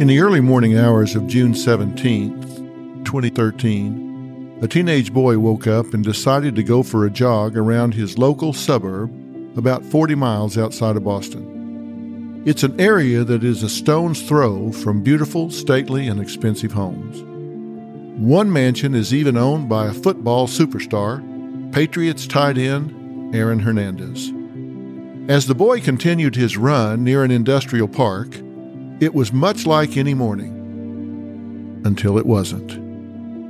In the early morning hours of June 17, 2013, a teenage boy woke up and decided to go for a jog around his local suburb about 40 miles outside of Boston. It's an area that is a stone's throw from beautiful, stately, and expensive homes. One mansion is even owned by a football superstar, Patriots tight end Aaron Hernandez. As the boy continued his run near an industrial park, it was much like any morning. Until it wasn't.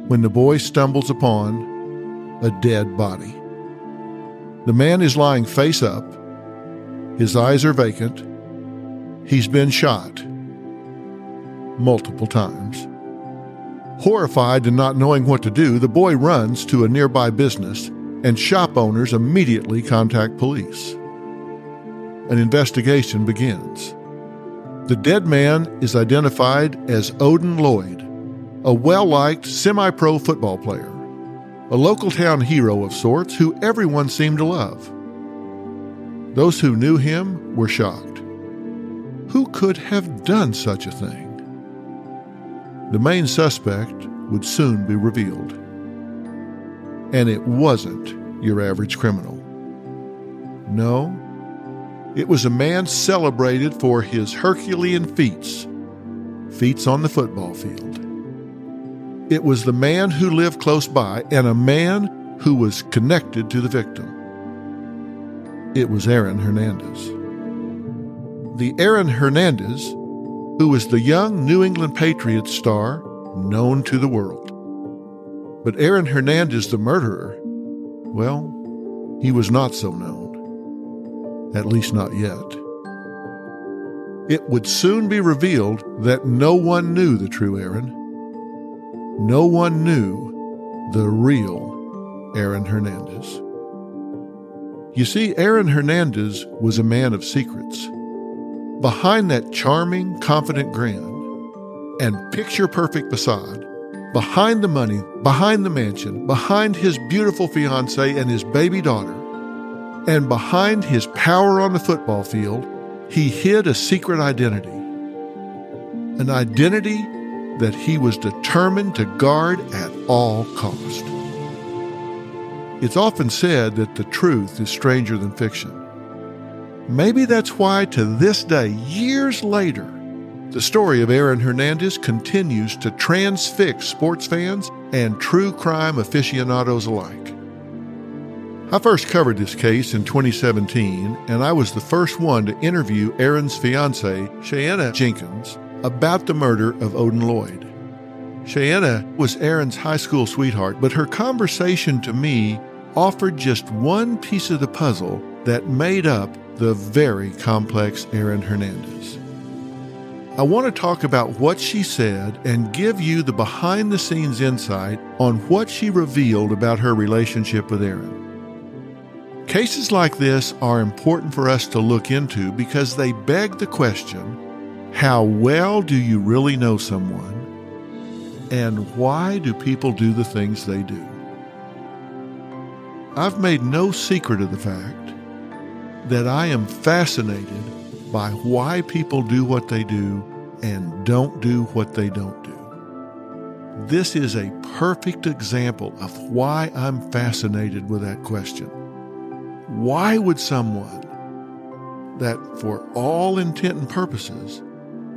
When the boy stumbles upon a dead body. The man is lying face up. His eyes are vacant. He's been shot multiple times. Horrified and not knowing what to do, the boy runs to a nearby business, and shop owners immediately contact police. An investigation begins. The dead man is identified as Odin Lloyd, a well liked semi pro football player, a local town hero of sorts who everyone seemed to love. Those who knew him were shocked. Who could have done such a thing? The main suspect would soon be revealed. And it wasn't your average criminal. No, it was a man celebrated for his Herculean feats, feats on the football field. It was the man who lived close by and a man who was connected to the victim. It was Aaron Hernandez. The Aaron Hernandez who was the young New England Patriots star known to the world. But Aaron Hernandez, the murderer, well, he was not so known. At least not yet. It would soon be revealed that no one knew the true Aaron. No one knew the real Aaron Hernandez. You see, Aaron Hernandez was a man of secrets. Behind that charming, confident grin and picture perfect facade, behind the money, behind the mansion, behind his beautiful fiancee and his baby daughter, and behind his power on the football field, he hid a secret identity. An identity that he was determined to guard at all cost. It's often said that the truth is stranger than fiction. Maybe that's why, to this day, years later, the story of Aaron Hernandez continues to transfix sports fans and true crime aficionados alike. I first covered this case in 2017, and I was the first one to interview Aaron's fiancee, Shayanna Jenkins, about the murder of Odin Lloyd. Shayanna was Aaron's high school sweetheart, but her conversation to me offered just one piece of the puzzle that made up the very complex Aaron Hernandez. I want to talk about what she said and give you the behind the scenes insight on what she revealed about her relationship with Aaron. Cases like this are important for us to look into because they beg the question how well do you really know someone? And why do people do the things they do? I've made no secret of the fact that I am fascinated by why people do what they do and don't do what they don't do. This is a perfect example of why I'm fascinated with that question. Why would someone that, for all intent and purposes,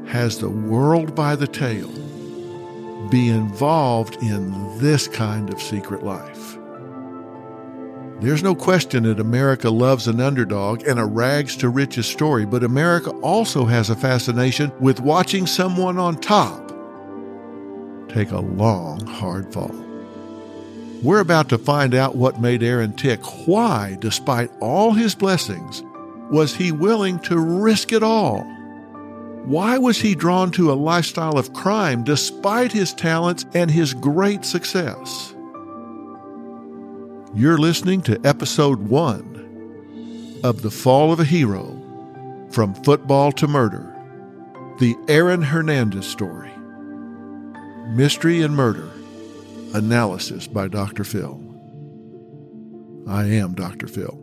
has the world by the tail be involved in this kind of secret life? There's no question that America loves an underdog and a rags to riches story, but America also has a fascination with watching someone on top take a long, hard fall. We're about to find out what made Aaron tick. Why, despite all his blessings, was he willing to risk it all? Why was he drawn to a lifestyle of crime despite his talents and his great success? You're listening to episode one of The Fall of a Hero From Football to Murder, the Aaron Hernandez story. Mystery and Murder Analysis by Dr. Phil. I am Dr. Phil.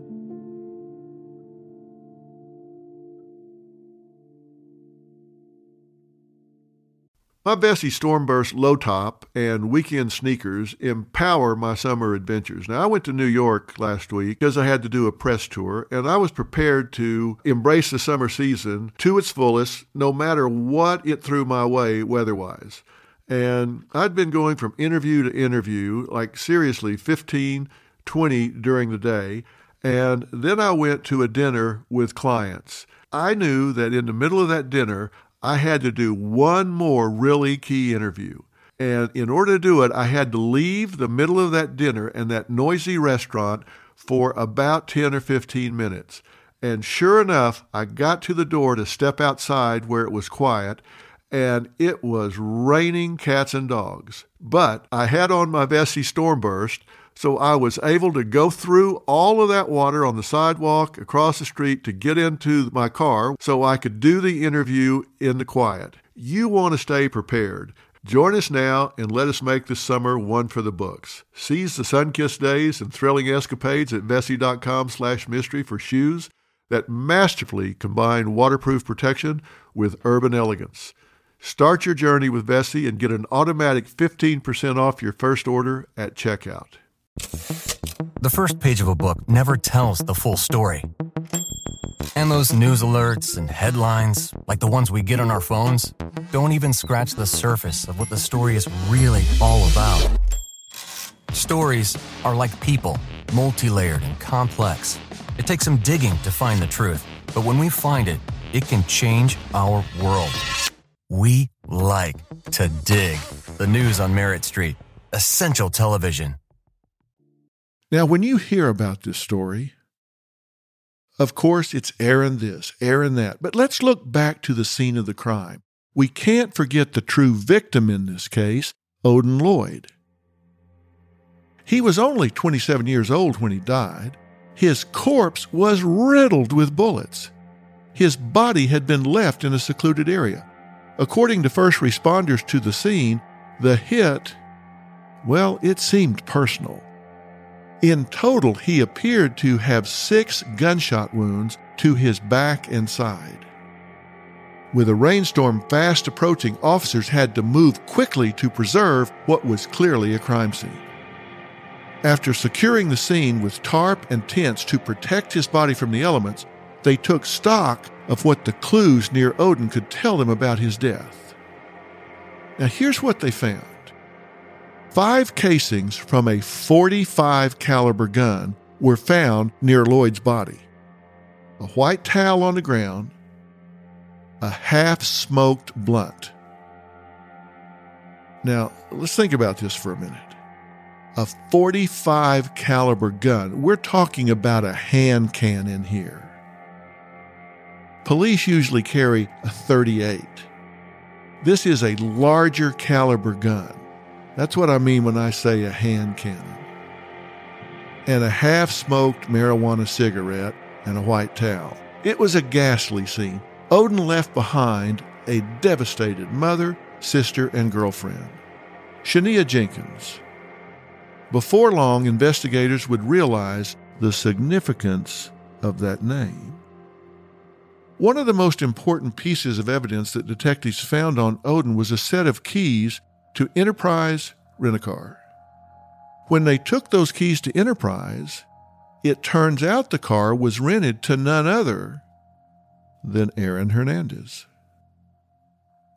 My Vessi Stormburst low top and weekend sneakers empower my summer adventures. Now, I went to New York last week because I had to do a press tour, and I was prepared to embrace the summer season to its fullest, no matter what it threw my way weather wise. And I'd been going from interview to interview, like seriously, 15, 20 during the day. And then I went to a dinner with clients. I knew that in the middle of that dinner, I had to do one more really key interview. And in order to do it, I had to leave the middle of that dinner and that noisy restaurant for about 10 or 15 minutes. And sure enough, I got to the door to step outside where it was quiet, and it was raining cats and dogs. But I had on my Vessi Stormburst, so I was able to go through all of that water on the sidewalk across the street to get into my car so I could do the interview in the quiet. You want to stay prepared. Join us now and let us make this summer one for the books. Seize the sun-kissed days and thrilling escapades at Vessi.com slash mystery for shoes that masterfully combine waterproof protection with urban elegance. Start your journey with Vessi and get an automatic 15% off your first order at checkout. The first page of a book never tells the full story. And those news alerts and headlines, like the ones we get on our phones, don't even scratch the surface of what the story is really all about. Stories are like people, multi layered and complex. It takes some digging to find the truth, but when we find it, it can change our world. We like to dig. The news on Merit Street. Essential television. Now, when you hear about this story, of course, it's Aaron this, Aaron that. But let's look back to the scene of the crime. We can't forget the true victim in this case, Odin Lloyd. He was only 27 years old when he died. His corpse was riddled with bullets. His body had been left in a secluded area. According to first responders to the scene, the hit, well, it seemed personal. In total, he appeared to have six gunshot wounds to his back and side. With a rainstorm fast approaching, officers had to move quickly to preserve what was clearly a crime scene. After securing the scene with tarp and tents to protect his body from the elements, they took stock of what the clues near Odin could tell them about his death. Now, here's what they found. Five casings from a 45 caliber gun were found near Lloyd's body. A white towel on the ground, a half smoked blunt. Now, let's think about this for a minute. A 45 caliber gun. We're talking about a hand cannon here. Police usually carry a 38. This is a larger caliber gun. That's what I mean when I say a hand cannon. And a half smoked marijuana cigarette and a white towel. It was a ghastly scene. Odin left behind a devastated mother, sister, and girlfriend. Shaneah Jenkins. Before long, investigators would realize the significance of that name. One of the most important pieces of evidence that detectives found on Odin was a set of keys to Enterprise Rent-A-Car. When they took those keys to Enterprise, it turns out the car was rented to none other than Aaron Hernandez.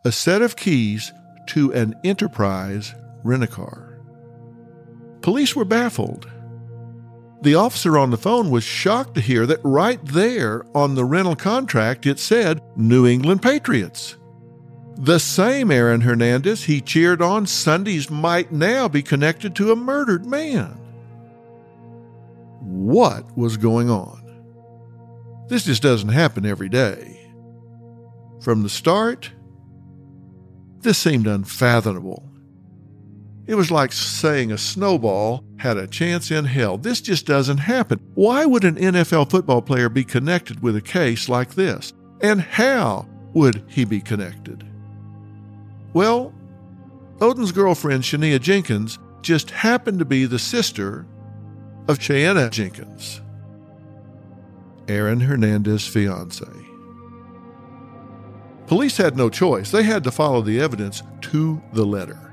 A set of keys to an Enterprise Rent-A-Car. Police were baffled. The officer on the phone was shocked to hear that right there on the rental contract it said New England Patriots. The same Aaron Hernandez he cheered on Sundays might now be connected to a murdered man. What was going on? This just doesn't happen every day. From the start, this seemed unfathomable. It was like saying a snowball had a chance in hell. This just doesn't happen. Why would an NFL football player be connected with a case like this? And how would he be connected? Well, Odin's girlfriend, Shaneah Jenkins, just happened to be the sister of Shayanna Jenkins, Aaron Hernandez's fiance. Police had no choice. They had to follow the evidence to the letter.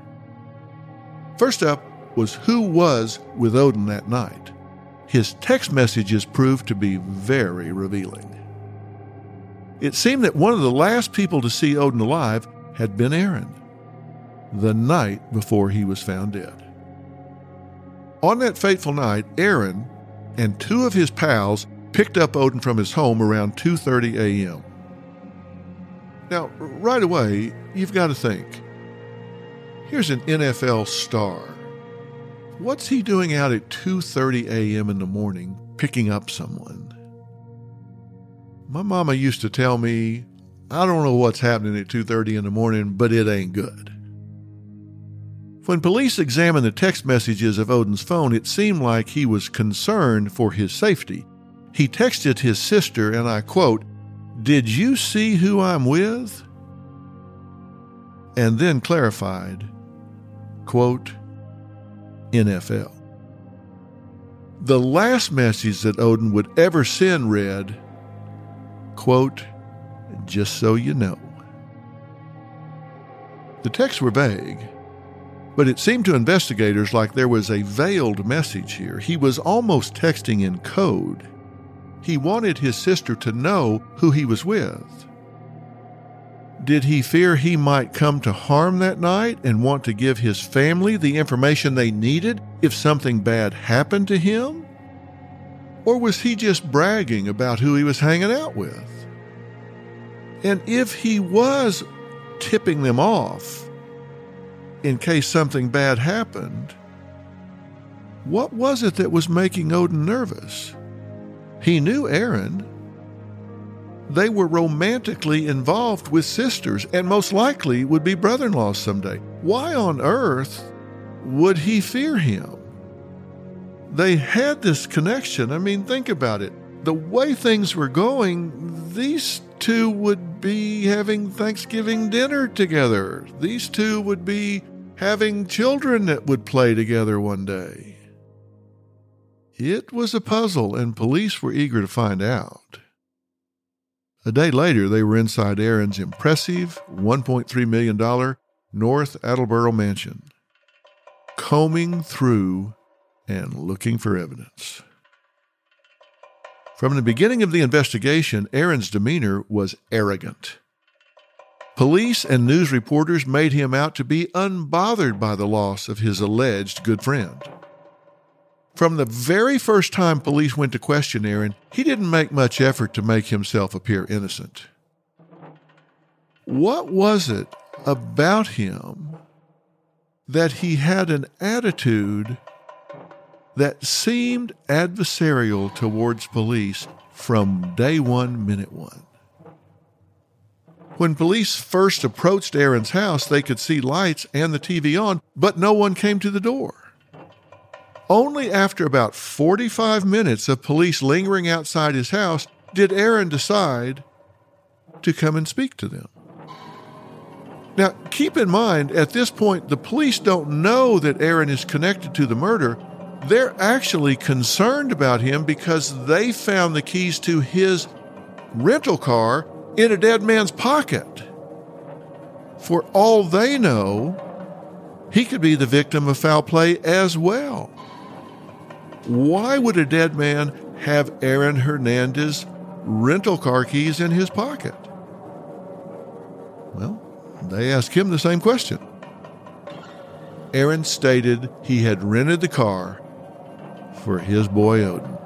First up was who was with Odin that night. His text messages proved to be very revealing. It seemed that one of the last people to see Odin alive had been Aaron, the night before he was found dead. On that fateful night, Aaron and two of his pals picked up Odin from his home around 2:30 a.m. Now, right away, you've got to think. Here's an NFL star. What's he doing out at 2:30 a.m. in the morning picking up someone? My mama used to tell me, I don't know what's happening at 2:30 in the morning, but it ain't good. When police examined the text messages of Odin's phone, it seemed like he was concerned for his safety. He texted his sister, and I quote, Did you see who I'm with? And then clarified, quote, NFL. The last message that Odin would ever send read, quote, just so you know. The texts were vague, but it seemed to investigators like there was a veiled message here. He was almost texting in code. He wanted his sister to know who he was with. Did he fear he might come to harm that night and want to give his family the information they needed if something bad happened to him? Or was he just bragging about who he was hanging out with? And if he was tipping them off in case something bad happened, what was it that was making Odin nervous? He knew Aaron. They were romantically involved with sisters and most likely would be brother in laws someday. Why on earth would he fear him? They had this connection. I mean, think about it. The way things were going, these two would be having Thanksgiving dinner together. These two would be having children that would play together one day. It was a puzzle, and police were eager to find out. A day later, they were inside Aaron's impressive $1.3 million North Attleboro mansion, combing through and looking for evidence. From the beginning of the investigation, Aaron's demeanor was arrogant. Police and news reporters made him out to be unbothered by the loss of his alleged good friend. From the very first time police went to question Aaron, he didn't make much effort to make himself appear innocent. What was it about him that he had an attitude that seemed adversarial towards police from day one, minute one? When police first approached Aaron's house, they could see lights and the TV on, but no one came to the door. Only after about 45 minutes of police lingering outside his house did Aaron decide to come and speak to them. Now, keep in mind, at this point, the police don't know that Aaron is connected to the murder. They're actually concerned about him because they found the keys to his rental car in a dead man's pocket. For all they know, he could be the victim of foul play as well. Why would a dead man have Aaron Hernandez rental car keys in his pocket? Well, they asked him the same question. Aaron stated he had rented the car for his boy Odin.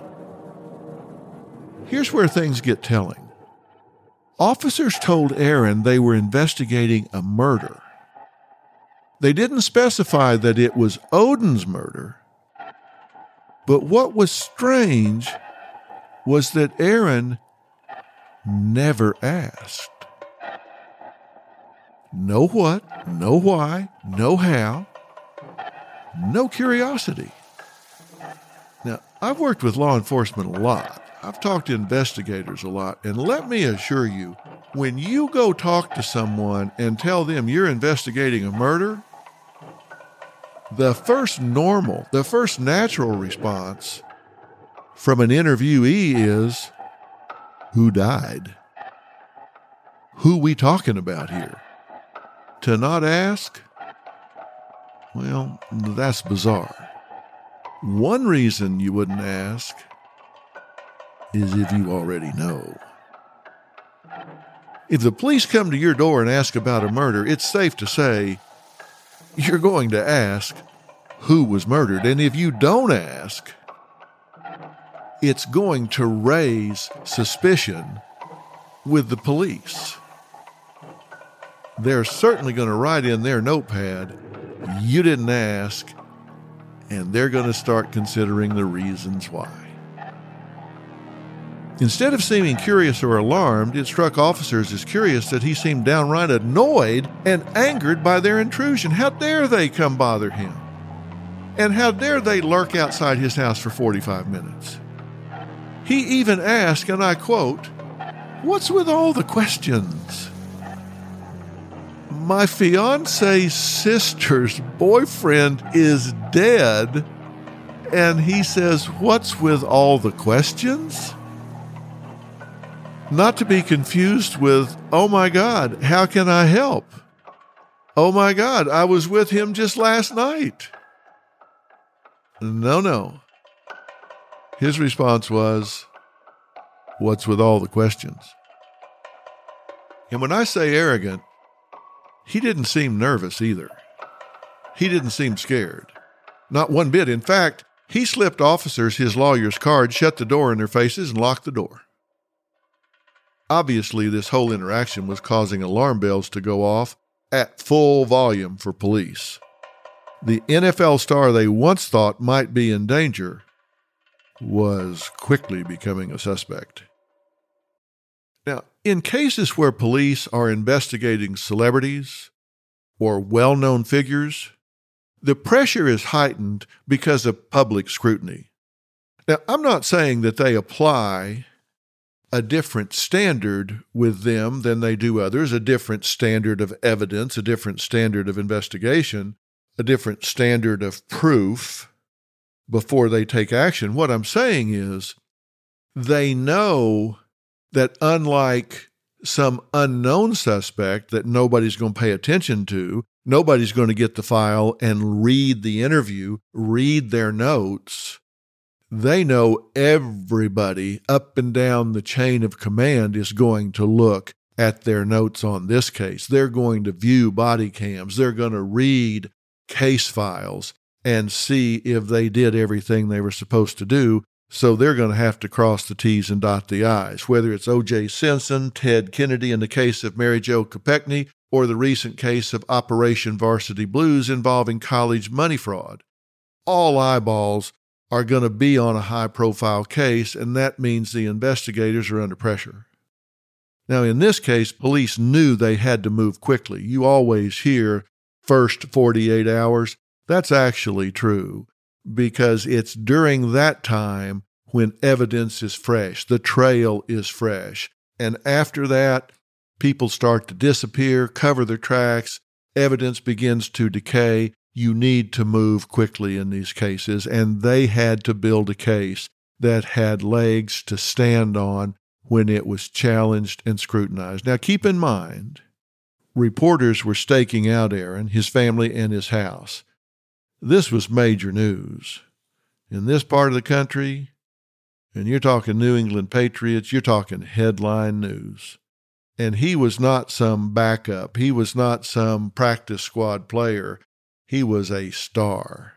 Here's where things get telling. Officers told Aaron they were investigating a murder. They didn't specify that it was Odin's murder. But what was strange was that Aaron never asked. No what, no why, no how, no curiosity. Now, I've worked with law enforcement a lot. I've talked to investigators a lot, and let me assure you, when you go talk to someone and tell them you're investigating a murder, the first normal, the first natural response from an interviewee is who died? Who we talking about here? To not ask? Well, that's bizarre. One reason you wouldn't ask is if you already know. If the police come to your door and ask about a murder, it's safe to say you're going to ask who was murdered. And if you don't ask, it's going to raise suspicion with the police. They're certainly going to write in their notepad, you didn't ask, and they're going to start considering the reasons why. Instead of seeming curious or alarmed, it struck officers as curious that he seemed downright annoyed and angered by their intrusion. How dare they come bother him? And how dare they lurk outside his house for 45 minutes? He even asked, and I quote, What's with all the questions? My fiance's sister's boyfriend is dead, and he says, What's with all the questions? Not to be confused with, oh my God, how can I help? Oh my God, I was with him just last night. No, no. His response was, What's with all the questions? And when I say arrogant, he didn't seem nervous either. He didn't seem scared. Not one bit. In fact, he slipped officers his lawyer's card, shut the door in their faces, and locked the door. Obviously, this whole interaction was causing alarm bells to go off at full volume for police. The NFL star they once thought might be in danger was quickly becoming a suspect. Now, in cases where police are investigating celebrities or well known figures, the pressure is heightened because of public scrutiny. Now, I'm not saying that they apply a different standard with them than they do others, a different standard of evidence, a different standard of investigation, a different standard of proof before they take action. What I'm saying is they know that unlike some unknown suspect that nobody's going to pay attention to, nobody's going to get the file and read the interview, read their notes they know everybody up and down the chain of command is going to look at their notes on this case. They're going to view body cams. They're going to read case files and see if they did everything they were supposed to do. So they're going to have to cross the T's and dot the I's, whether it's O.J. Simpson, Ted Kennedy in the case of Mary Jo Kopechne, or the recent case of Operation Varsity Blues involving college money fraud. All eyeballs are going to be on a high profile case, and that means the investigators are under pressure. Now, in this case, police knew they had to move quickly. You always hear first 48 hours. That's actually true because it's during that time when evidence is fresh, the trail is fresh. And after that, people start to disappear, cover their tracks, evidence begins to decay, you need to move quickly in these cases. And they had to build a case that had legs to stand on when it was challenged and scrutinized. Now, keep in mind, reporters were staking out Aaron, his family, and his house. This was major news. In this part of the country, and you're talking New England Patriots, you're talking headline news. And he was not some backup. He was not some practice squad player. He was a star.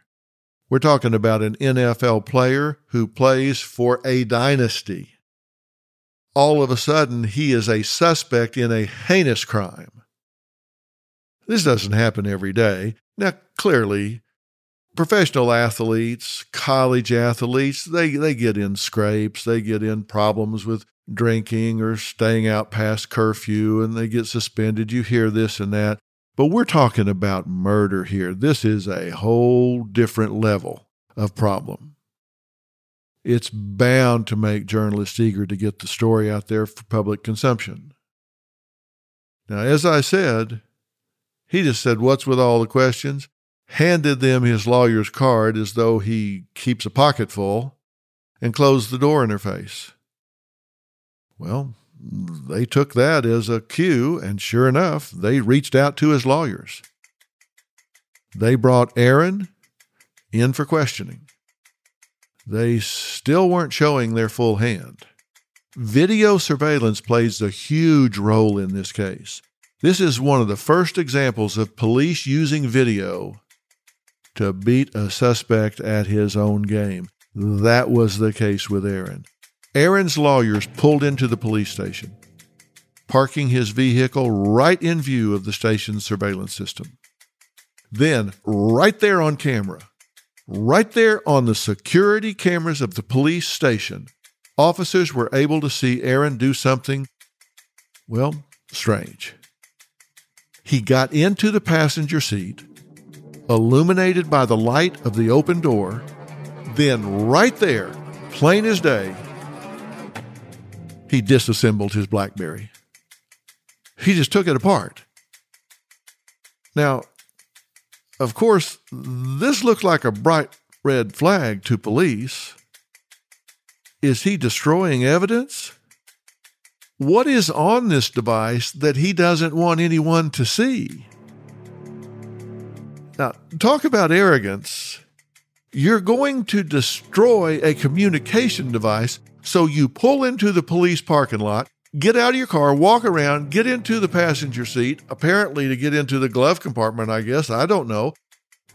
We're talking about an NFL player who plays for a dynasty. all of a sudden he is a suspect in a heinous crime. This doesn't happen every day. Now, clearly, professional athletes, college athletes, they, they get in scrapes, they get in problems with drinking or staying out past curfew, and they get suspended. You hear this and that. But we're talking about murder here. This is a whole different level of problem. It's bound to make journalists eager to get the story out there for public consumption. Now, as I said, he just said, What's with all the questions? handed them his lawyer's card as though he keeps a pocket full, and closed the door in their face. Well, they took that as a cue, and sure enough, they reached out to his lawyers. They brought Aaron in for questioning. They still weren't showing their full hand. Video surveillance plays a huge role in this case. This is one of the first examples of police using video to beat a suspect at his own game. That was the case with Aaron. Aaron's lawyers pulled into the police station, parking his vehicle right in view of the station's surveillance system. Then, right there on camera, right there on the security cameras of the police station, officers were able to see Aaron do something, well, strange. He got into the passenger seat, illuminated by the light of the open door, then, right there, plain as day, he disassembled his Blackberry. He just took it apart. Now, of course, this looked like a bright red flag to police. Is he destroying evidence? What is on this device that he doesn't want anyone to see? Now, talk about arrogance. You're going to destroy a communication device so you pull into the police parking lot, get out of your car, walk around, get into the passenger seat, apparently to get into the glove compartment, I guess. I don't know.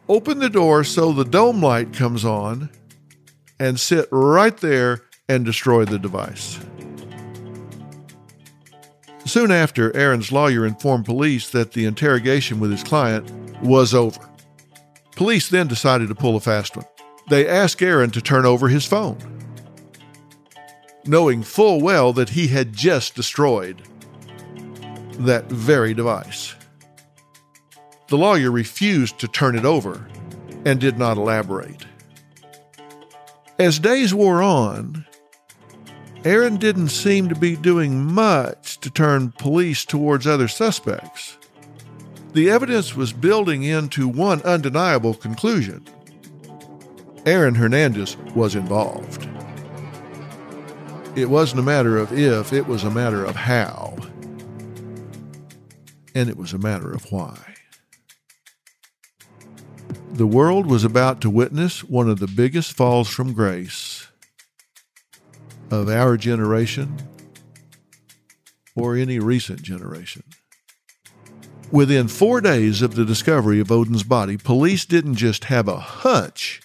Open the door so the dome light comes on and sit right there and destroy the device. Soon after, Aaron's lawyer informed police that the interrogation with his client was over. Police then decided to pull a fast one. They asked Aaron to turn over his phone knowing full well that he had just destroyed that very device. The lawyer refused to turn it over and did not elaborate. As days wore on, Aaron didn't seem to be doing much to turn police towards other suspects. The evidence was building into one undeniable conclusion Aaron Hernandez was involved. It wasn't a matter of if, it was a matter of how. And it was a matter of why. The world was about to witness one of the biggest falls from grace of our generation or any recent generation. Within four days of the discovery of Odin's body, police didn't just have a hunch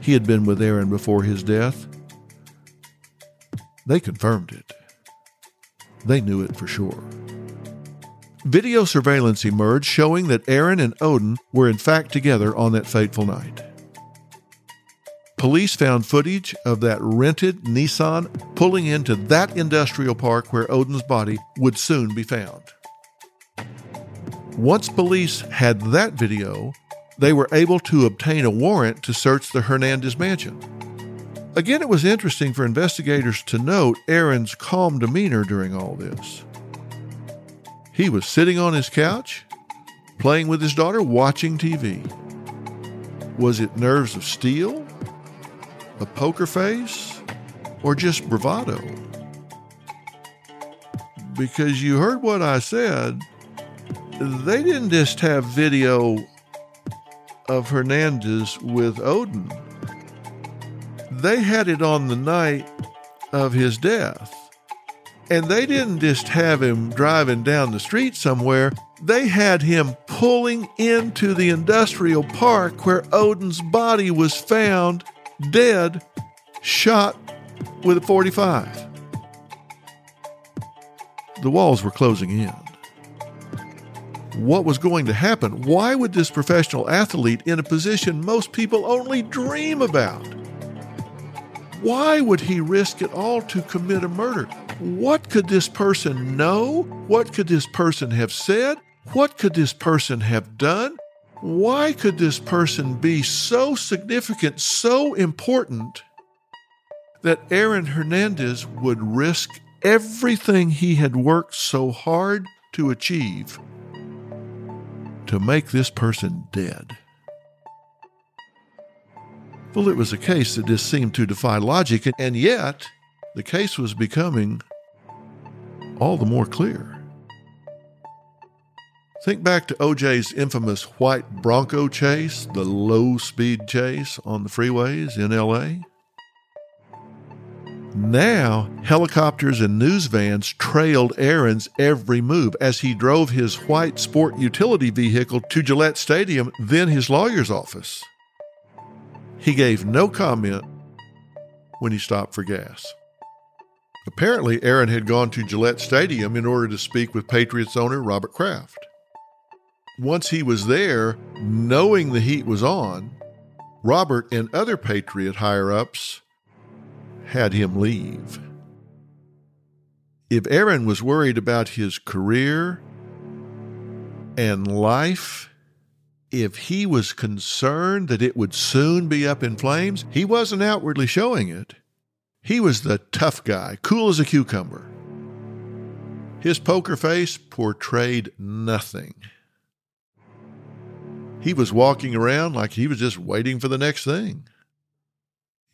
he had been with Aaron before his death. They confirmed it. They knew it for sure. Video surveillance emerged showing that Aaron and Odin were in fact together on that fateful night. Police found footage of that rented Nissan pulling into that industrial park where Odin's body would soon be found. Once police had that video, they were able to obtain a warrant to search the Hernandez mansion. Again, it was interesting for investigators to note Aaron's calm demeanor during all this. He was sitting on his couch, playing with his daughter, watching TV. Was it nerves of steel, a poker face, or just bravado? Because you heard what I said, they didn't just have video of Hernandez with Odin they had it on the night of his death. And they didn't just have him driving down the street somewhere, they had him pulling into the industrial park where Odin's body was found dead, shot with a 45. the walls were closing in. What was going to happen? Why would this professional athlete in a position most people only dream about? Why would he risk it all to commit a murder? What could this person know? What could this person have said? What could this person have done? Why could this person be so significant, so important, that Aaron Hernandez would risk everything he had worked so hard to achieve to make this person dead? Well, it was a case that just seemed to defy logic, and yet the case was becoming all the more clear. Think back to OJ's infamous white Bronco chase, the low speed chase on the freeways in LA. Now, helicopters and news vans trailed Aaron's every move as he drove his white sport utility vehicle to Gillette Stadium, then his lawyer's office. He gave no comment when he stopped for gas. Apparently, Aaron had gone to Gillette Stadium in order to speak with Patriots owner Robert Kraft once he was there, knowing the heat was on, Robert and other Patriot higher ups had him leave. If Aaron was worried about his career and life, if he was concerned that it would soon be up in flames, he wasn't outwardly showing it. He was the tough guy, cool as a cucumber. His poker face portrayed nothing. He was walking around like he was just waiting for the next thing.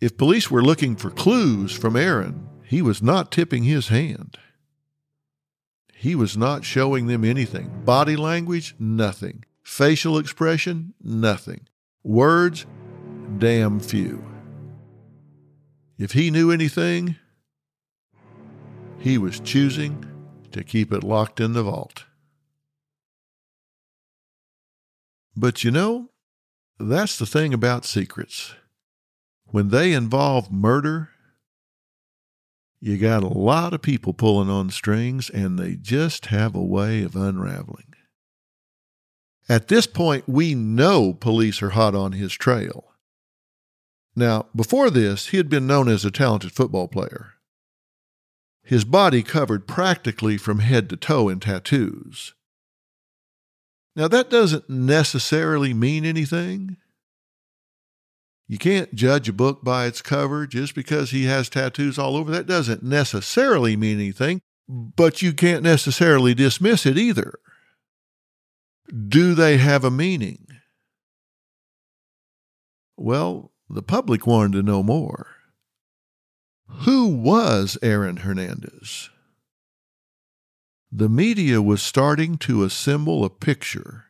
If police were looking for clues from Aaron, he was not tipping his hand. He was not showing them anything. Body language, nothing. Facial expression, nothing. Words, damn few. If he knew anything, he was choosing to keep it locked in the vault. But you know, that's the thing about secrets. When they involve murder, you got a lot of people pulling on strings, and they just have a way of unraveling. At this point, we know police are hot on his trail. Now, before this, he had been known as a talented football player. His body covered practically from head to toe in tattoos. Now, that doesn't necessarily mean anything. You can't judge a book by its cover just because he has tattoos all over. That doesn't necessarily mean anything, but you can't necessarily dismiss it either. Do they have a meaning? Well, the public wanted to know more. Who was Aaron Hernandez? The media was starting to assemble a picture,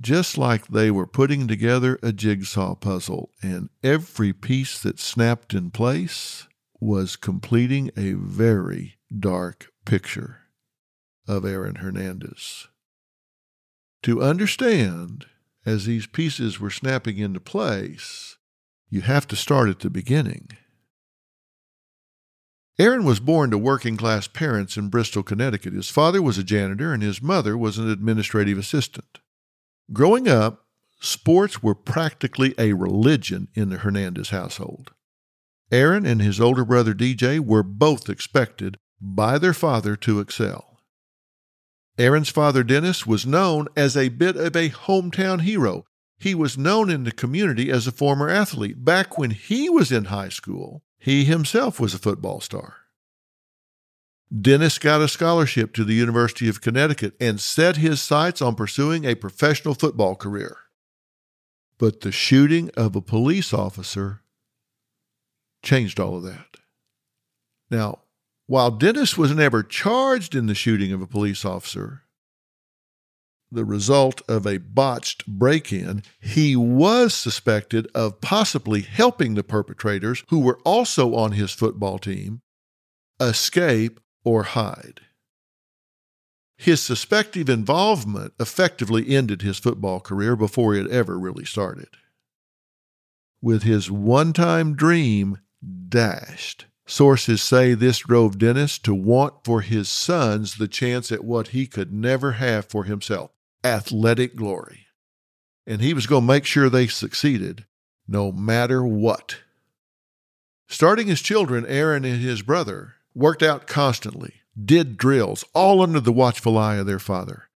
just like they were putting together a jigsaw puzzle, and every piece that snapped in place was completing a very dark picture of Aaron Hernandez. To understand, as these pieces were snapping into place, you have to start at the beginning. Aaron was born to working class parents in Bristol, Connecticut. His father was a janitor and his mother was an administrative assistant. Growing up, sports were practically a religion in the Hernandez household. Aaron and his older brother DJ were both expected by their father to excel. Aaron's father, Dennis, was known as a bit of a hometown hero. He was known in the community as a former athlete. Back when he was in high school, he himself was a football star. Dennis got a scholarship to the University of Connecticut and set his sights on pursuing a professional football career. But the shooting of a police officer changed all of that. Now, while Dennis was never charged in the shooting of a police officer, the result of a botched break in, he was suspected of possibly helping the perpetrators, who were also on his football team, escape or hide. His suspective involvement effectively ended his football career before it ever really started. With his one time dream dashed, Sources say this drove Dennis to want for his sons the chance at what he could never have for himself athletic glory. And he was going to make sure they succeeded no matter what. Starting as children, Aaron and his brother worked out constantly, did drills, all under the watchful eye of their father.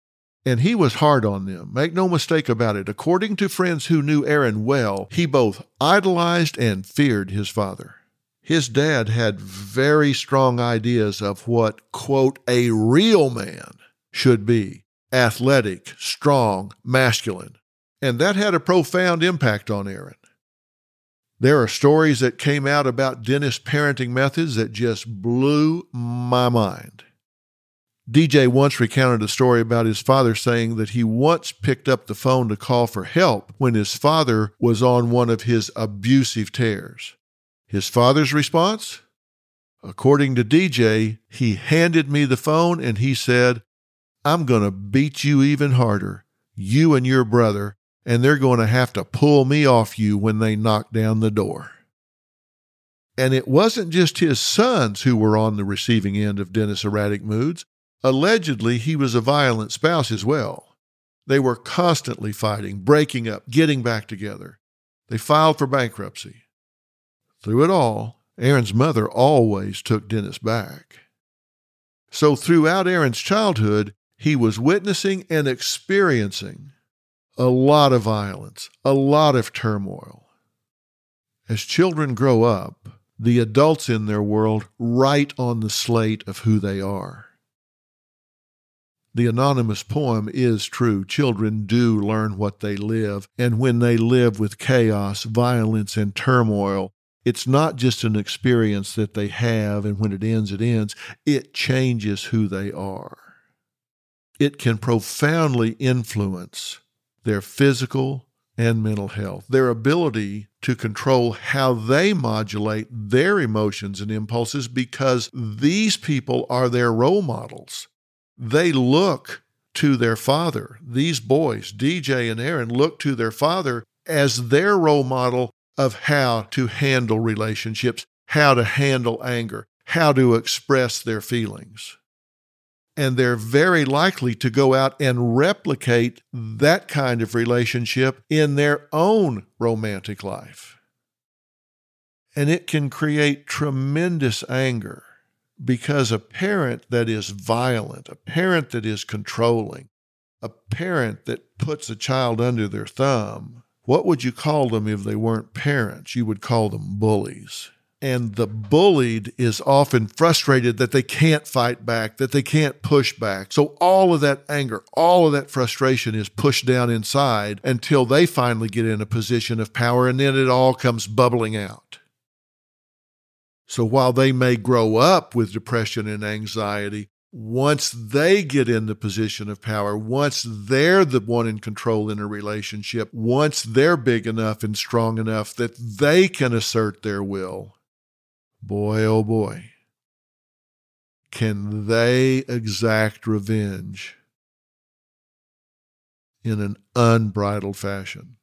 And he was hard on them. Make no mistake about it. According to friends who knew Aaron well, he both idolized and feared his father. His dad had very strong ideas of what, quote, a real man should be athletic, strong, masculine. And that had a profound impact on Aaron. There are stories that came out about Dennis' parenting methods that just blew my mind. DJ once recounted a story about his father saying that he once picked up the phone to call for help when his father was on one of his abusive tears. His father's response? According to DJ, he handed me the phone and he said, I'm going to beat you even harder, you and your brother, and they're going to have to pull me off you when they knock down the door. And it wasn't just his sons who were on the receiving end of Dennis' erratic moods. Allegedly, he was a violent spouse as well. They were constantly fighting, breaking up, getting back together. They filed for bankruptcy. Through it all, Aaron's mother always took Dennis back. So throughout Aaron's childhood, he was witnessing and experiencing a lot of violence, a lot of turmoil. As children grow up, the adults in their world write on the slate of who they are. The anonymous poem is true. Children do learn what they live, and when they live with chaos, violence, and turmoil, it's not just an experience that they have, and when it ends, it ends. It changes who they are. It can profoundly influence their physical and mental health, their ability to control how they modulate their emotions and impulses because these people are their role models they look to their father. These boys, DJ and Aaron, look to their father as their role model of how to handle relationships, how to handle anger, how to express their feelings. And they're very likely to go out and replicate that kind of relationship in their own romantic life. And it can create tremendous anger because a parent that is violent, a parent that is controlling, a parent that puts a child under their thumb, what would you call them if they weren't parents? You would call them bullies. And the bullied is often frustrated that they can't fight back, that they can't push back. So all of that anger, all of that frustration is pushed down inside until they finally get in a position of power and then it all comes bubbling out. So while they may grow up with depression and anxiety, once they get in the position of power, once they're the one in control in a relationship, once they're big enough and strong enough that they can assert their will, boy, oh boy, can they exact revenge in an unbridled fashion.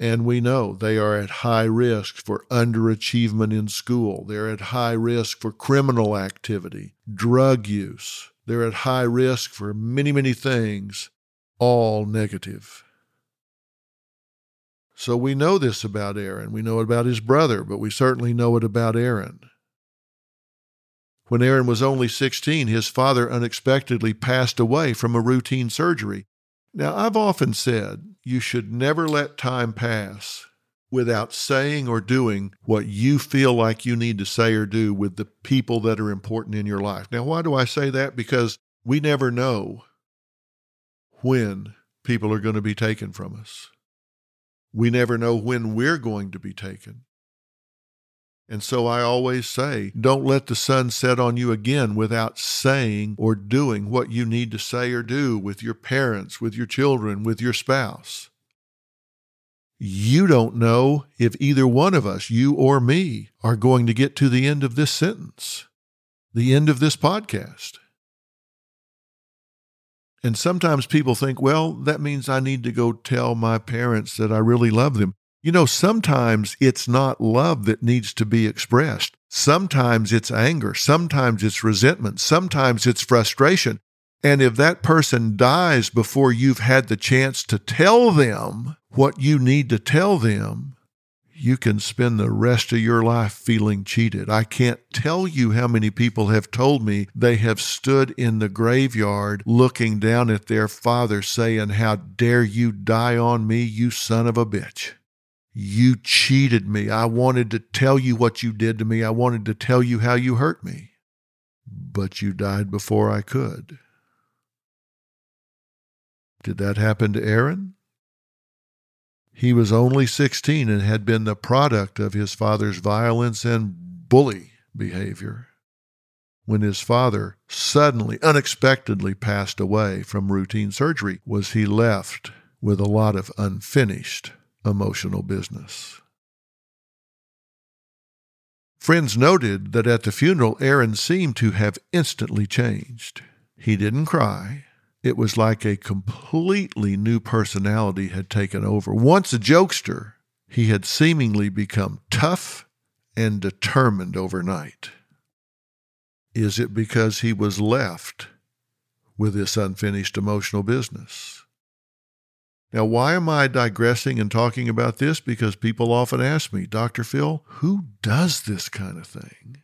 And we know they are at high risk for underachievement in school. They're at high risk for criminal activity, drug use. They're at high risk for many, many things, all negative. So we know this about Aaron. We know it about his brother, but we certainly know it about Aaron. When Aaron was only 16, his father unexpectedly passed away from a routine surgery. Now, I've often said you should never let time pass without saying or doing what you feel like you need to say or do with the people that are important in your life. Now, why do I say that? Because we never know when people are going to be taken from us. We never know when we're going to be taken. And so I always say, don't let the sun set on you again without saying or doing what you need to say or do with your parents, with your children, with your spouse. You don't know if either one of us, you or me, are going to get to the end of this sentence, the end of this podcast. And sometimes people think, well, that means I need to go tell my parents that I really love them. You know, sometimes it's not love that needs to be expressed. Sometimes it's anger. Sometimes it's resentment. Sometimes it's frustration. And if that person dies before you've had the chance to tell them what you need to tell them, you can spend the rest of your life feeling cheated. I can't tell you how many people have told me they have stood in the graveyard looking down at their father saying, How dare you die on me, you son of a bitch. You cheated me. I wanted to tell you what you did to me. I wanted to tell you how you hurt me. But you died before I could. Did that happen to Aaron? He was only 16 and had been the product of his father's violence and bully behavior. When his father suddenly, unexpectedly passed away from routine surgery, was he left with a lot of unfinished emotional business. Friends noted that at the funeral, Aaron seemed to have instantly changed. He didn't cry. It was like a completely new personality had taken over. Once a jokester, he had seemingly become tough and determined overnight. Is it because he was left with this unfinished emotional business? Now, why am I digressing and talking about this? Because people often ask me, Dr. Phil, who does this kind of thing?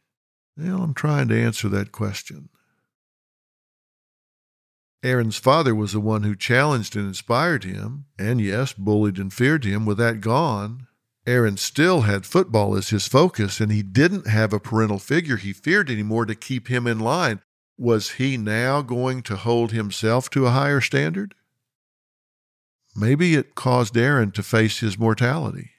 Well, I'm trying to answer that question. Aaron's father was the one who challenged and inspired him, and yes, bullied and feared him. With that gone, Aaron still had football as his focus, and he didn't have a parental figure he feared anymore to keep him in line. Was he now going to hold himself to a higher standard? Maybe it caused Aaron to face his mortality.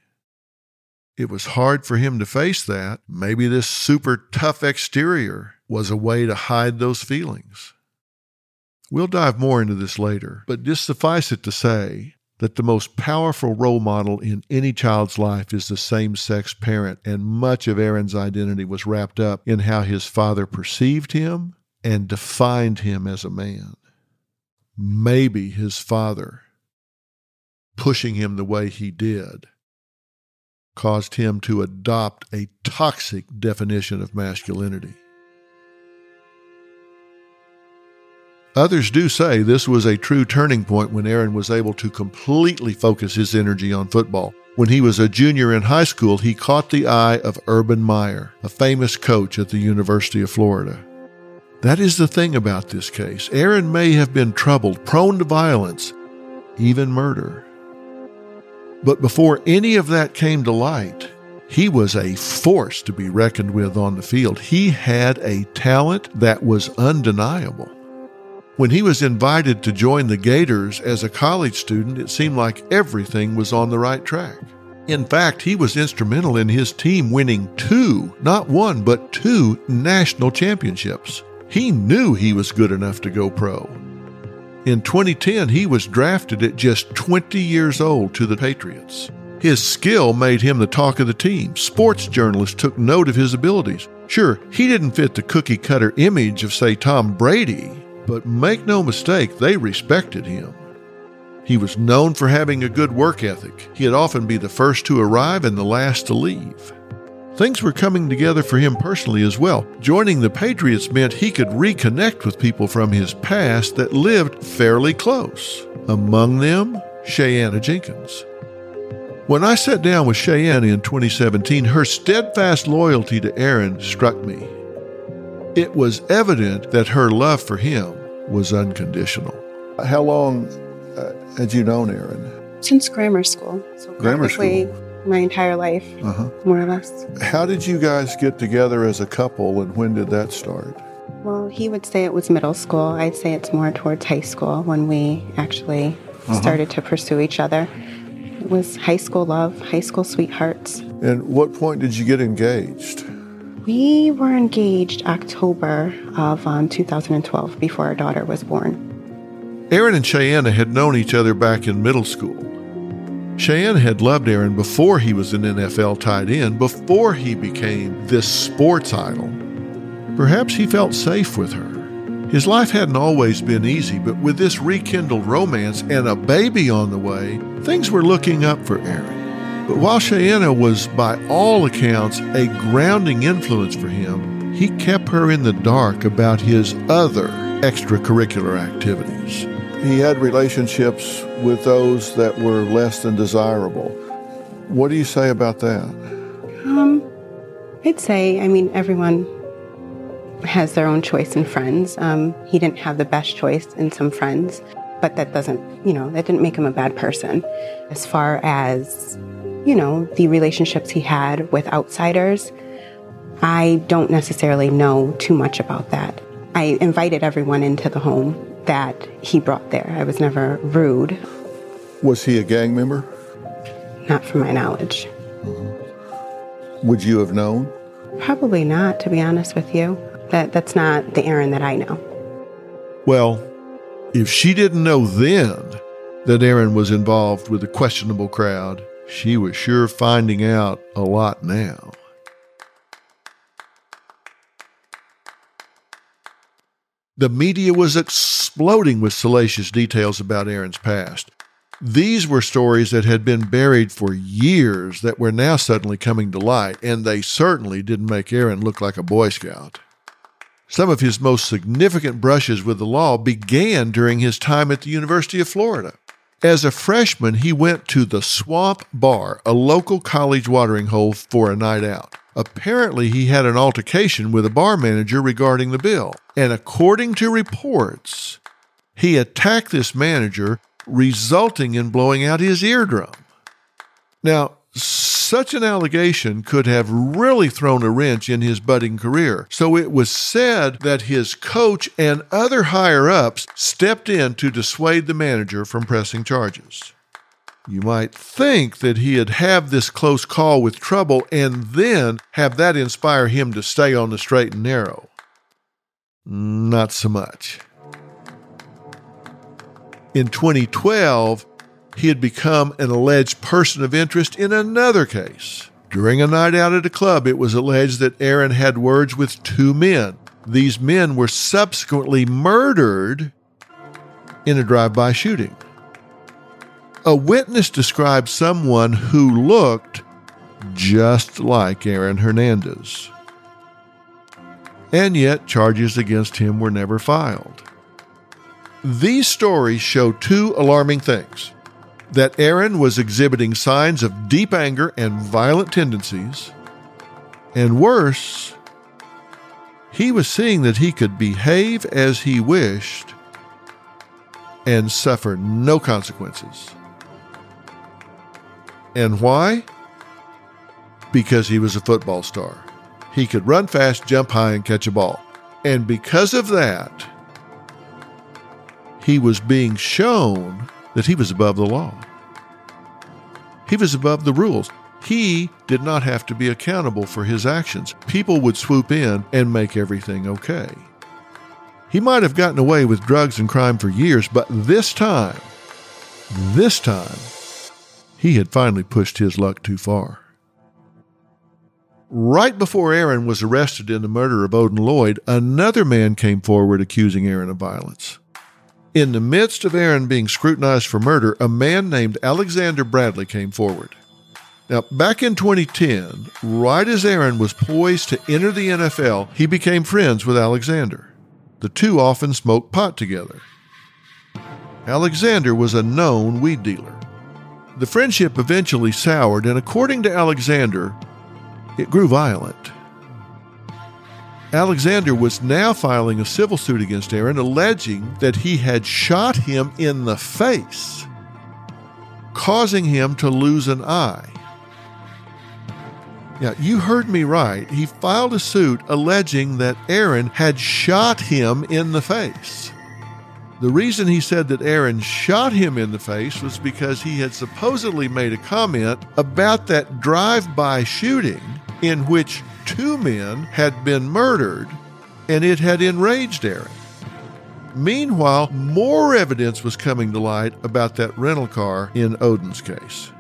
It was hard for him to face that. Maybe this super tough exterior was a way to hide those feelings. We'll dive more into this later, but just suffice it to say that the most powerful role model in any child's life is the same sex parent, and much of Aaron's identity was wrapped up in how his father perceived him and defined him as a man. Maybe his father, pushing him the way he did, caused him to adopt a toxic definition of masculinity. Others do say this was a true turning point when Aaron was able to completely focus his energy on football. When he was a junior in high school, he caught the eye of Urban Meyer, a famous coach at the University of Florida. That is the thing about this case. Aaron may have been troubled, prone to violence, even murder. But before any of that came to light, he was a force to be reckoned with on the field. He had a talent that was undeniable. When he was invited to join the Gators as a college student, it seemed like everything was on the right track. In fact, he was instrumental in his team winning two, not one, but two national championships. He knew he was good enough to go pro. In 2010, he was drafted at just 20 years old to the Patriots. His skill made him the talk of the team. Sports journalists took note of his abilities. Sure, he didn't fit the cookie cutter image of, say, Tom Brady, but make no mistake, they respected him. He was known for having a good work ethic. He'd often be the first to arrive and the last to leave. Things were coming together for him personally as well. Joining the Patriots meant he could reconnect with people from his past that lived fairly close. Among them, Shayanna Jenkins. When I sat down with Shayanna in 2017, her steadfast loyalty to Aaron struck me. It was evident that her love for him was unconditional. How long uh, had you known Aaron? Since grammar school. So grammar school. My entire life, uh-huh. more or less. How did you guys get together as a couple, and when did that start? Well, he would say it was middle school. I'd say it's more towards high school when we actually uh-huh. started to pursue each other. It was high school love, high school sweethearts. And what point did you get engaged? We were engaged October of um, 2012 before our daughter was born. Aaron and Shayanna had known each other back in middle school. Shayanna had loved Aaron before he was an NFL tight end, before he became this sports idol. Perhaps he felt safe with her. His life hadn't always been easy, but with this rekindled romance and a baby on the way, things were looking up for Aaron. But while Shayanna was, by all accounts, a grounding influence for him, he kept her in the dark about his other extracurricular activities. He had relationships with those that were less than desirable. What do you say about that? Um, I'd say, I mean, everyone has their own choice in friends. Um, he didn't have the best choice in some friends, but that doesn't, you know, that didn't make him a bad person. As far as, you know, the relationships he had with outsiders, I don't necessarily know too much about that. I invited everyone into the home that he brought there. I was never rude. Was he a gang member? Not from my knowledge. Mm-hmm. Would you have known? Probably not, to be honest with you. That that's not the Aaron that I know. Well, if she didn't know then that Aaron was involved with a questionable crowd, she was sure finding out a lot now. The media was exploding with salacious details about Aaron's past. These were stories that had been buried for years that were now suddenly coming to light, and they certainly didn't make Aaron look like a Boy Scout. Some of his most significant brushes with the law began during his time at the University of Florida. As a freshman, he went to the Swamp Bar, a local college watering hole, for a night out. Apparently, he had an altercation with a bar manager regarding the bill. And according to reports, he attacked this manager, resulting in blowing out his eardrum. Now, such an allegation could have really thrown a wrench in his budding career. So it was said that his coach and other higher ups stepped in to dissuade the manager from pressing charges. You might think that he'd have this close call with trouble and then have that inspire him to stay on the straight and narrow. Not so much. In 2012, he had become an alleged person of interest in another case. During a night out at a club, it was alleged that Aaron had words with two men. These men were subsequently murdered in a drive by shooting. A witness described someone who looked just like Aaron Hernandez. And yet, charges against him were never filed. These stories show two alarming things that Aaron was exhibiting signs of deep anger and violent tendencies, and worse, he was seeing that he could behave as he wished and suffer no consequences. And why? Because he was a football star. He could run fast, jump high, and catch a ball. And because of that, he was being shown that he was above the law. He was above the rules. He did not have to be accountable for his actions. People would swoop in and make everything okay. He might have gotten away with drugs and crime for years, but this time, this time, he had finally pushed his luck too far. Right before Aaron was arrested in the murder of Odin Lloyd, another man came forward accusing Aaron of violence. In the midst of Aaron being scrutinized for murder, a man named Alexander Bradley came forward. Now, back in 2010, right as Aaron was poised to enter the NFL, he became friends with Alexander. The two often smoked pot together. Alexander was a known weed dealer. The friendship eventually soured, and according to Alexander, it grew violent. Alexander was now filing a civil suit against Aaron, alleging that he had shot him in the face, causing him to lose an eye. Yeah, you heard me right. He filed a suit alleging that Aaron had shot him in the face. The reason he said that Aaron shot him in the face was because he had supposedly made a comment about that drive by shooting in which two men had been murdered and it had enraged Aaron. Meanwhile, more evidence was coming to light about that rental car in Odin's case.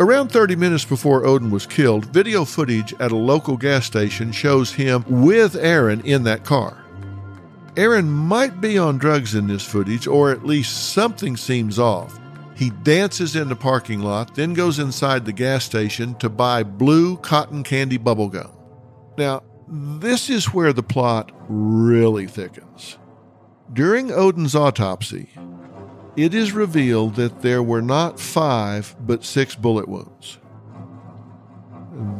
Around 30 minutes before Odin was killed, video footage at a local gas station shows him with Aaron in that car. Aaron might be on drugs in this footage, or at least something seems off. He dances in the parking lot, then goes inside the gas station to buy blue cotton candy bubblegum. Now, this is where the plot really thickens. During Odin's autopsy, it is revealed that there were not five, but six bullet wounds.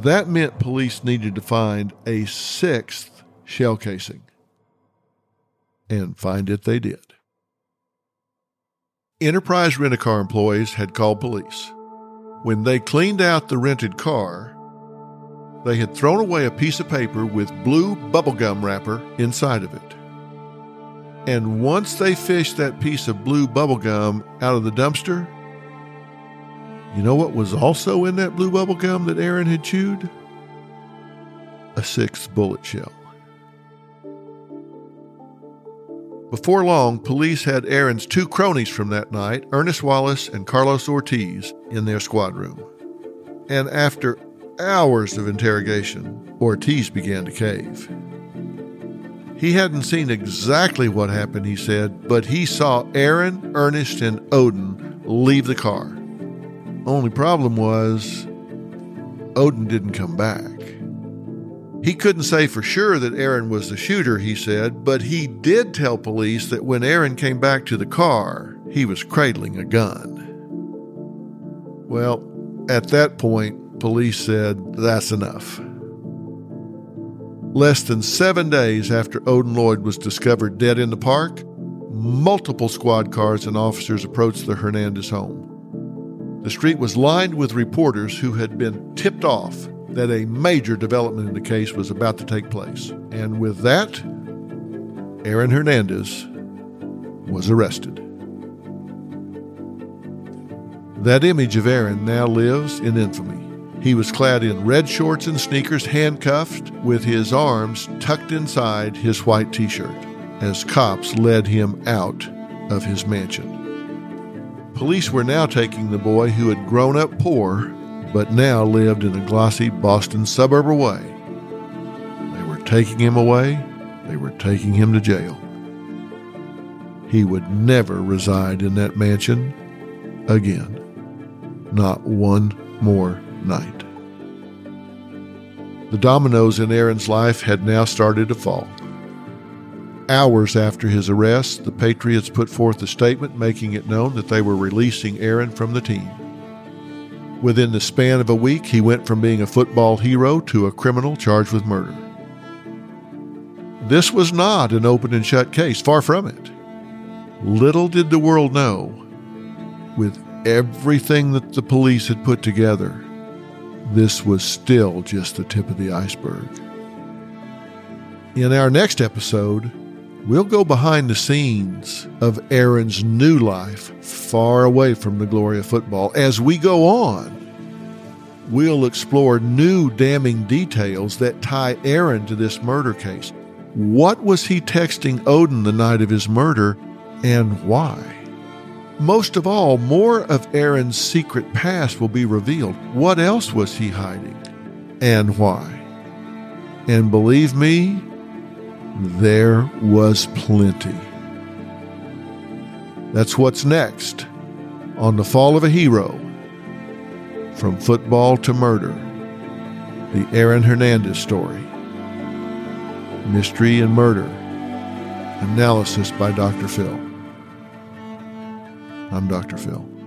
That meant police needed to find a sixth shell casing. And find it they did. Enterprise rent a car employees had called police. When they cleaned out the rented car, they had thrown away a piece of paper with blue bubblegum wrapper inside of it. And once they fished that piece of blue bubblegum out of the dumpster, you know what was also in that blue bubblegum that Aaron had chewed? A sixth bullet shell. Before long, police had Aaron's two cronies from that night, Ernest Wallace and Carlos Ortiz, in their squad room. And after hours of interrogation, Ortiz began to cave. He hadn't seen exactly what happened, he said, but he saw Aaron, Ernest, and Odin leave the car. Only problem was, Odin didn't come back. He couldn't say for sure that Aaron was the shooter, he said, but he did tell police that when Aaron came back to the car, he was cradling a gun. Well, at that point, police said, that's enough. Less than seven days after Odin Lloyd was discovered dead in the park, multiple squad cars and officers approached the Hernandez home. The street was lined with reporters who had been tipped off that a major development in the case was about to take place. And with that, Aaron Hernandez was arrested. That image of Aaron now lives in infamy. He was clad in red shorts and sneakers, handcuffed, with his arms tucked inside his white t shirt, as cops led him out of his mansion. Police were now taking the boy who had grown up poor but now lived in a glossy Boston suburb away. They were taking him away, they were taking him to jail. He would never reside in that mansion again. Not one more night. The dominoes in Aaron's life had now started to fall. Hours after his arrest, the Patriots put forth a statement making it known that they were releasing Aaron from the team. Within the span of a week, he went from being a football hero to a criminal charged with murder. This was not an open and shut case, far from it. Little did the world know, with everything that the police had put together, this was still just the tip of the iceberg. In our next episode, we'll go behind the scenes of Aaron's new life far away from the glory of football. As we go on, we'll explore new damning details that tie Aaron to this murder case. What was he texting Odin the night of his murder and why? Most of all, more of Aaron's secret past will be revealed. What else was he hiding and why? And believe me, there was plenty. That's what's next on The Fall of a Hero From Football to Murder, the Aaron Hernandez story. Mystery and Murder, analysis by Dr. Phil. I'm Dr. Phil.